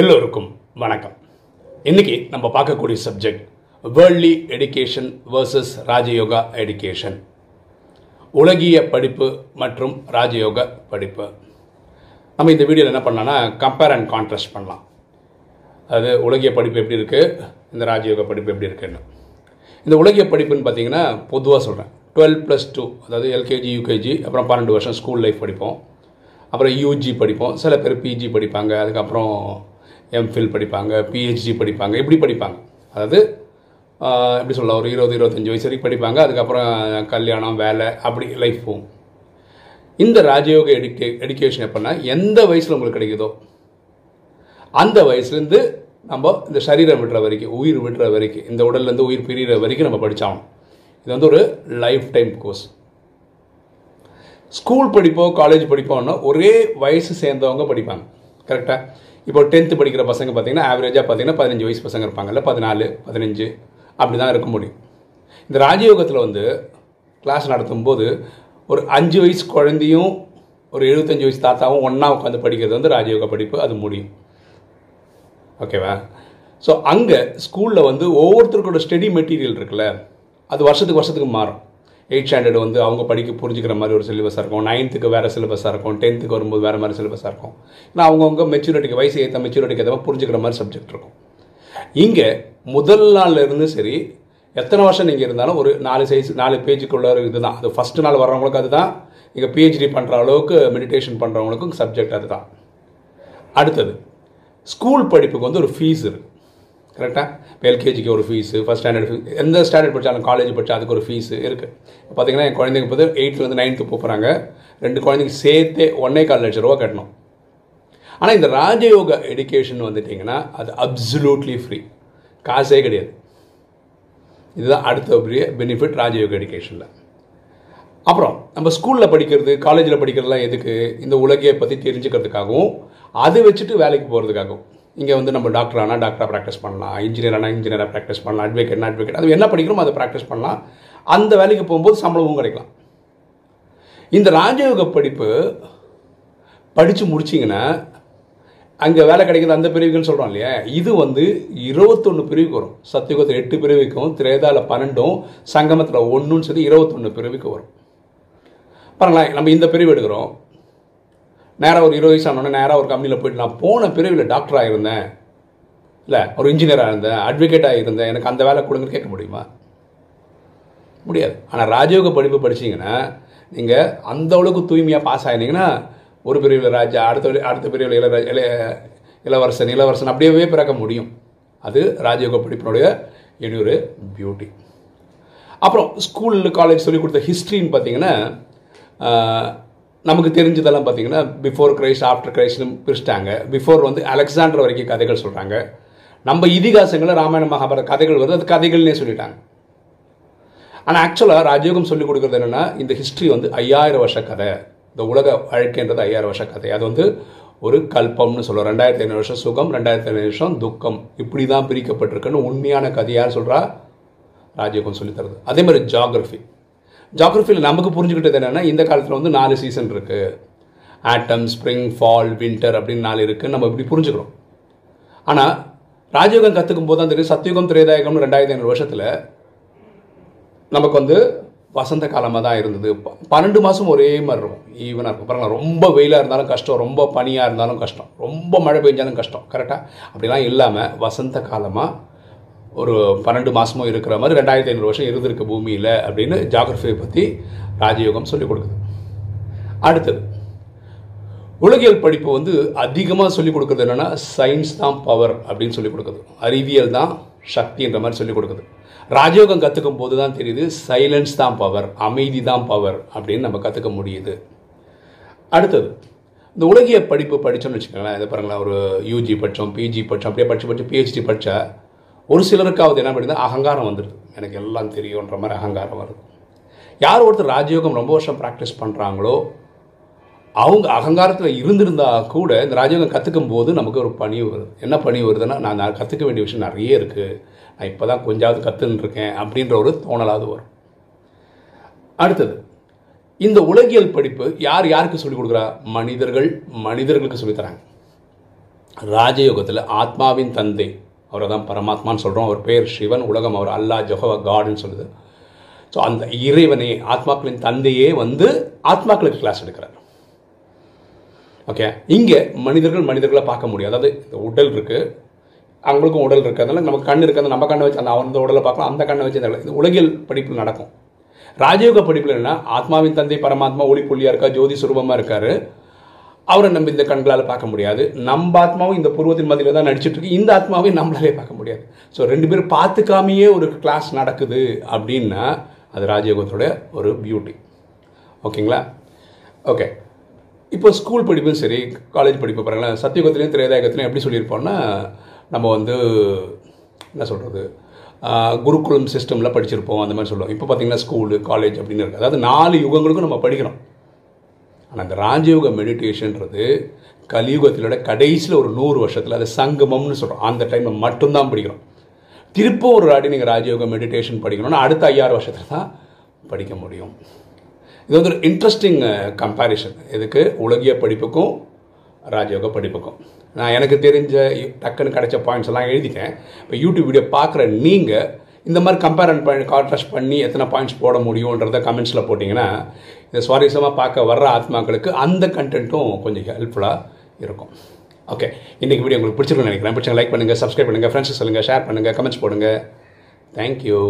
எல்லோருக்கும் வணக்கம். இன்னைக்கு நம்ம பார்க்கக்கூடிய subject worldly education versus Rajayoga education உலகிய படிப்பு மற்றும் ராஜயோக படிப்பு. நம்ம இந்த வீடியோவில் என்ன பண்ணலாம்னா கம்பேர் அண்ட் கான்ட்ராஸ்ட் பண்ணலாம். அது உலகிய படிப்பு எப்படி இருக்குது இந்த ராஜயோக படிப்பு எப்படி இருக்குன்னு. இந்த உலகிய படிப்புன்னு பார்த்தீங்கன்னா பொதுவாக சொல்கிறேன் டுவெல் ப்ளஸ் டூ அதாவது எல்கேஜி யூகேஜி அப்புறம் பன்னெண்டு வருஷம் ஸ்கூல் லைஃப் படிப்போம். அப்புறம் யூஜி படிப்போம். சில பேர் பிஜி படிப்பாங்க அதுக்கப்புறம் எம்ஃபில் படிப்பாங்க பிஹெச்டி படிப்பாங்க இப்படி படிப்பாங்க. அதாவது எப்படி சொல்ல ஒரு இருபது இருபத்தஞ்சி வயசு வரைக்கும் படிப்பாங்க அதுக்கப்புறம் கல்யாணம் வேலை அப்படி லைஃப் போகும். இந்த ராஜயோக எடுக்கே எடுக்கேஷன் எப்படின்னா எந்த வயசில் உங்களுக்கு கிடைக்குதோ அந்த வயசுலேருந்து நம்ம இந்த சரீரம் விடுற வரைக்கும் உயிர் விடுற வரைக்கும் இந்த உடல்லேருந்து உயிர் பிரிகிற வரைக்கும் நம்ம படித்தாகணும் இது வந்து ஒரு லைஃப் டைம் கோர்ஸ் ஸ்கூல் படிப்போ காலேஜ் படிப்போன்னா ஒரே வயசு சேர்ந்தவங்க படிப்பாங்க. கரெக்டாக இப்போ டென்த்து படிக்கிற பசங்க பார்த்தீங்கன்னா ஆவரேஜாக பார்த்தீங்கன்னா பதினஞ்சு வயசு பசங்க இருப்பாங்கல்ல பதினாலு பதினஞ்சு அப்படி தான் இருக்க முடியும். இந்த ராஜயோகத்தில் வந்து கிளாஸ் நடத்தும்போது ஒரு அஞ்சு வயசு குழந்தையும் ஒரு எழுபத்தஞ்சு வயசு தாத்தாவும் ஒன்றா உட்காந்து படிக்கிறது வந்து ராஜயோக படிப்பு அது முடியும். ஓகேவா ஸோ அங்கே ஸ்கூலில் வந்து ஒவ்வொருத்தருக்கோட ஸ்டடி மெட்டீரியல் இருக்குல்ல அது வருஷத்துக்கு வருஷத்துக்கு மாறும். எயிட் ஸ்டாண்டர்ட் வந்து அவங்க படிக்க புரிஞ்சுக்கிற மாதிரி ஒரு சிலபஸாக இருக்கும். நைன்த்துக்கு வேறு சிலபஸாக இருக்கும். டென்த்துக்கு வரும்போது வேறு மாதிரி சிலபஸாக இருக்கும். ஏன்னா அவங்கவுங்க மெச்சூரிட்டிக்கு வயசு ஏற்ற மெச்சூரிட்டிக்கு ஏற்ற புரிஞ்சுக்கிற மாதிரி சப்ஜெக்ட் இருக்கும். இங்கே முதல் நாள்ல இருந்து சரி எத்தனை வருஷம் நீங்கள் இருந்தாலும் ஒரு நாலு சைஸ் நாலு பேஜுக்குள்ள இதுதான். அது ஃபஸ்ட்டு நாள் வர்றவங்களுக்கு அதுதான். இங்கே பிஹெச்டி பண்ணுற அளவுக்கு மெடிடேஷன் பண்ணுறவங்களுக்கும் சப்ஜெக்ட் அதுதான். அடுத்தது ஸ்கூல் படிப்புக்கு வந்து ஒரு ஃபீஸ் இருக்குது கரெக்டாக இப்போ எல்கேஜிக்கு ஒரு ஃபீஸு ஃபஸ்ட் ஸ்டாண்டர்ட் ஃபீஸ் எந்த ஸ்டாண்டர்ட் படித்தாலும் காலேஜ் படித்தா அதுக்கு ஒரு ஃபீஸு இருக்குது பார்த்தீங்கன்னா என் குழந்தைங்க இப்போ எயித்துலேருந்து நைன்த்து போகிறாங்க ரெண்டு குழந்தைங்க சேர்த்தே ஒன்றே கால் லட்ச ரூபா கட்டணும். ஆனால் இந்த ராஜயோக எடுகேஷன் வந்துட்டிங்கன்னா அது அப்சல்யூட்லி ஃப்ரீ காசே கிடையாது. இதுதான் அடுத்த பெரிய பெனிஃபிட் ராஜயோக எடுகேஷனில் அப்புறம் நம்ம ஸ்கூலில் படிக்கிறது காலேஜில் படிக்கிறதுலாம் எதுக்கு? இந்த உலகையை பற்றி தெரிஞ்சுக்கிறதுக்காகவும் அதை வச்சுட்டு வேலைக்கு போகிறதுக்காகவும் இங்கே வந்து நம்ம டாக்டர் ஆனால் டாக்டராக ப்ராக்டிஸ் பண்ணலாம். இன்ஜினியர் ஆனால் இன்ஜினியராக ப்ராக்டிஸ் பண்ணலாம். அட்வொகேட்னா அட்வொகேட் அது என்ன படிக்கிறோமோ அதை ப்ராக்டிஸ் பண்ணலாம். அந்த வேலைக்கு போகும்போது சம்பளமும் கிடைக்கலாம். இந்த ராஜயோக படிப்பு படித்து முடிச்சிங்கன்னா அங்கே வேலை கிடைக்கிற அந்த பிரிவுகள்னு சொல்கிறோம் இல்லையா? இது வந்து இருபத்தொன்று பிரிவுக்கு வரும். சத்தியுகத்தில் எட்டு பிரிவுக்கும் திரேதாவில் பன்னெண்டும் சங்கமத்தில் ஒன்றுன்னு சொல்லி இருபத்தொன்று பிரிவுக்கு வரும். பாருங்களேன் நம்ம இந்த பிரிவு எடுக்கிறோம். நேராக ஒரு இருபது வயசு ஆனோடனே நேராக ஒரு கம்பெனியில் போயிட்டு நான் போன பிரிவில் டாக்டராக இருந்தேன் இல்லை ஒரு இன்ஜினியராக இருந்தேன் அட்வொகேட்டாக இருந்தேன். எனக்கு அந்த வேலை கொடுங்கன்னு கேட்க முடியுமா? முடியாது. ஆனால் ராஜயோக படிப்பு படிச்சீங்கன்னா நீங்கள் அந்த அளவுக்கு தூய்மையாக பாஸ் ஆகினீங்கன்னா ஒரு பிரிவில் ராஜா அடுத்த அடுத்த பிரிவில் இள இள இளவரசன் இளவரசன் அப்படியே பிறக்க முடியும். அது ராஜயோக படிப்பினுடைய இன்னொரு பியூட்டி அப்புறம் ஸ்கூல் காலேஜ் சொல்லி கொடுத்த ஹிஸ்ட்ரின்னு பார்த்தீங்கன்னா நமக்கு தெரிஞ்சதெல்லாம் பார்த்தீங்கன்னா பிஃபோர் கிரைஸ்ட் ஆஃப்டர் கிரைஸ்ட்னு பிரிச்சிட்டாங்க. பிஃபோர் வந்து அலெக்சாண்டர் வரைக்கும் கதைகள் சொல்கிறாங்க நம்ம இதிகாசங்களில் ராமாயண மகாபாரத கதைகள் வருது. அது கதைகள்னே சொல்லிட்டாங்க. ஆனால் ஆக்சுவலாக ராஜயோகம் சொல்லிக் கொடுக்குறது என்னென்னா இந்த ஹிஸ்ட்ரி வந்து ஐயாயிரம் வருஷ கதை. இந்த உலக வாழ்க்கைன்றது ஐயாயிரம் வருஷ கதை. அது வந்து ஒரு கல்பம்னு சொல்லுவோம் ரெண்டாயிரத்தி ஐநூறு வருஷம் சுகம் ரெண்டாயிரத்தி ஐநூறு வருஷம் துக்கம். இப்படி தான் பிரிக்கப்பட்டிருக்குன்னு உண்மையான கதை சொல்கிறா ராஜயோகம் சொல்லித்தருது அதே மாதிரி ஜாகிரஃபி ஜாகிரஃபியில் நமக்கு புரிஞ்சுக்கிட்டது என்னென்னா இந்த காலத்தில் வந்து நாலு சீசன் இருக்குது ஆட்டம் ஸ்ப்ரிங் ஃபால் வின்டர் அப்படின்னு நாலு இருக்குது நம்ம இப்படி புரிஞ்சுக்கிறோம். ஆனால் ராஜயோகம் கற்றுக்கும் போது தான் தெரியும் சத்தியுகம் திரேதாயகம்னு ரெண்டாயிரத்தி ஐநூறு வருஷத்தில் நமக்கு வந்து வசந்த காலமாக தான் இருந்தது. பன்னெண்டு மாதம் ஒரே மாதிரி இருக்கும். ஈவனாக இருக்கும். பாருங்கள் ரொம்ப வெயிலாக இருந்தாலும் கஷ்டம் ரொம்ப பனியாக இருந்தாலும் கஷ்டம். ரொம்ப மழை பெஞ்சாலும் கஷ்டம். கரெக்டாக அப்படிலாம் இல்லாமல் வசந்த காலமாக ஒரு பன்னெண்டு மாதமும் இருக்கிற மாதிரி ரெண்டாயிரத்தி ஐநூறு வருஷம் இருந்திருக்கு பூமியில் அப்படின்னு ஜாகிரஃபியை பற்றி ராஜயோகம் சொல்லிக் கொடுக்குது. அடுத்தது உலகியல் படிப்பு வந்து அதிகமாக சொல்லிக் கொடுக்குறது என்னென்னா சயின்ஸ் தான் பவர் அப்படின்னு சொல்லிக் கொடுக்குது. அறிவியல் தான் சக்தின்ற மாதிரி சொல்லிக் கொடுக்குது. ராஜயோகம் கற்றுக்கும் போது தான் தெரியுது சைலன்ஸ் தான் பவர் அமைதி தான் பவர் அப்படின்னு நம்ம கற்றுக்க முடியுது. அடுத்தது இந்த உலகிய படிப்பு படித்தோம்னு வச்சுக்கோங்களேன் இதை பாருங்களேன் ஒரு யூஜி படித்தோம் பிஜி படித்தோம் அப்படியே படித்து படித்து பிஹெச்டி படித்தா ஒரு சிலருக்காவது என்ன பண்ணுது அகங்காரம் வந்துடுது எனக்கு எல்லாம் தெரியுன்ற மாதிரி அகங்காரம் வருது. யார் ஒருத்தர் ராஜயோகம் ரொம்ப வருஷம் ப்ராக்டிஸ் பண்ணுறாங்களோ அவங்க அகங்காரத்தில் இருந்திருந்தா கூட இந்த ராஜயோகம் கற்றுக்கும் போது நமக்கு ஒரு பணி வருது. என்ன பணி வருதுன்னா நான் நான் கற்றுக்க வேண்டிய விஷயம் நிறைய இருக்குது நான் இப்போ தான் கொஞ்சாவது கற்றுன்னு இருக்கேன் அப்படின்ற ஒரு தோணலாவது வரும். அடுத்தது இந்த உலகியல் படிப்பு யார் யாருக்கு சொல்லிக் கொடுக்குறா? மனிதர்கள் மனிதர்களுக்கு சொல்லித் தராங்க. ராஜயோகத்தில் ஆத்மாவின் தந்தை அவரை தான் பரமாத்மான்னு சொல்கிறோம் அவர் பேர் சிவன் உலகம் அவர் அல்லா ஜொஹவா காடுன்னு சொல்லுது. ஸோ அந்த இறைவனே ஆத்மாக்களின் தந்தையே வந்து ஆத்மாக்களுக்கு கிளாஸ் எடுக்கிறார். ஓகே இங்கே மனிதர்கள் மனிதர்களை பார்க்க முடியும். அதாவது இந்த உடல் இருக்குது அவங்களுக்கும் உடல் இருக்குது அதனால நமக்கு கண் இருக்குது நம்ம கண்ணை வச்சு அந்த அந்த உடலை பார்க்கலாம். அந்த கண்ணை வச்சு இந்த உலகியல் படிப்பில் நடக்கும். ராஜயோக படிப்பில் என்ன ஆத்மாவின் தந்தை பரமாத்மா ஒளி புள்ளியாக இருக்கா? ஜோதி சுரூபமாக இருக்காரு. அவரை நம்ம இந்த கண்களால் பார்க்க முடியாது. நம்ம ஆத்மாவும் இந்த பூர்வத்தின் மதியில் தான் நடிச்சிட்டு இருக்கு. இந்த ஆத்மாவையும் நம்மளாலே பார்க்க முடியாது. ஸோ ரெண்டு பேரும் பார்த்துக்காமையே ஒரு கிளாஸ் நடக்குது அப்படின்னா அது ராஜயோகத்தோட ஒரு பியூட்டி ஓகேங்களா? ஓகே இப்போ ஸ்கூல் படிப்பும் சரி காலேஜ் படிப்பு பாருங்களேன். சத்தியுகத்திலையும் திரேதாயகத்திலையும் எப்படி சொல்லியிருப்போம்னா நம்ம வந்து என்ன சொல்கிறது குருகுலம் சிஸ்டமில் படிச்சிருப்போம். அந்த மாதிரி சொல்லுவோம் இப்போ பார்த்தீங்கன்னா ஸ்கூலு காலேஜ் அப்படின்னு இருக்குது அதாவது நாலு யுகங்களுக்கும் நம்ம படிக்கிறோம். அந்த ராஜயோக மெடிடேஷன்றது கலியுகத்திலோட கடைசியில் ஒரு நூறு வருஷத்தில் அது சங்கமம்னு சொல்கிறோம் அந்த டைமில் மட்டும்தான் படிக்கிறோம். திருப்ப ஒரு ஆடி நீங்கள் ராஜயோக மெடிடேஷன் படிக்கணும்னா அடுத்த ஐயாறு வருஷத்தில் தான் படிக்க முடியும். இது வந்து ஒரு இன்ட்ரெஸ்டிங் கம்பேரிஷன் இதுக்கு உலகிய படிப்புக்கும் ராஜயோக படிப்புக்கும். நான் எனக்கு தெரிஞ்ச டக்குன்னு கிடைச்ச பாயிண்ட்ஸ் எல்லாம் எழுதிட்டேன். இப்போ யூடியூப் வீடியோ பார்க்குற நீங்கள் இந்த மாதிரி கம்பேர் அண்ட் பண்ணி கான்ட்ராஸ்ட் பண்ணி எத்தனை பாயிண்ட்ஸ் போட முடியுன்றத கமெண்ட்ஸில் போட்டிங்கன்னா இதை சுவாரஸ்யமாக பார்க்க வர்ற ஆத்மாக்களுக்கு அந்த கண்டென்ட்டும் கொஞ்சம் ஹெல்ப்ஃபுல்லாக இருக்கும். ஓகே இன்றைக்கி வீடியோ உங்களுக்கு பிடிச்சிருக்குன்னு நினைக்கிறேன். பிடிச்சவங்க லைக் பண்ணுங்கள் சப்ஸ்கிரைப் பண்ணுங்கள் ஃப்ரெண்ட்ஸ் சொல்லுங்கள் ஷேர் பண்ணுங்கள் கமெண்ட்ஸ் போடுங்க. தேங்க்யூ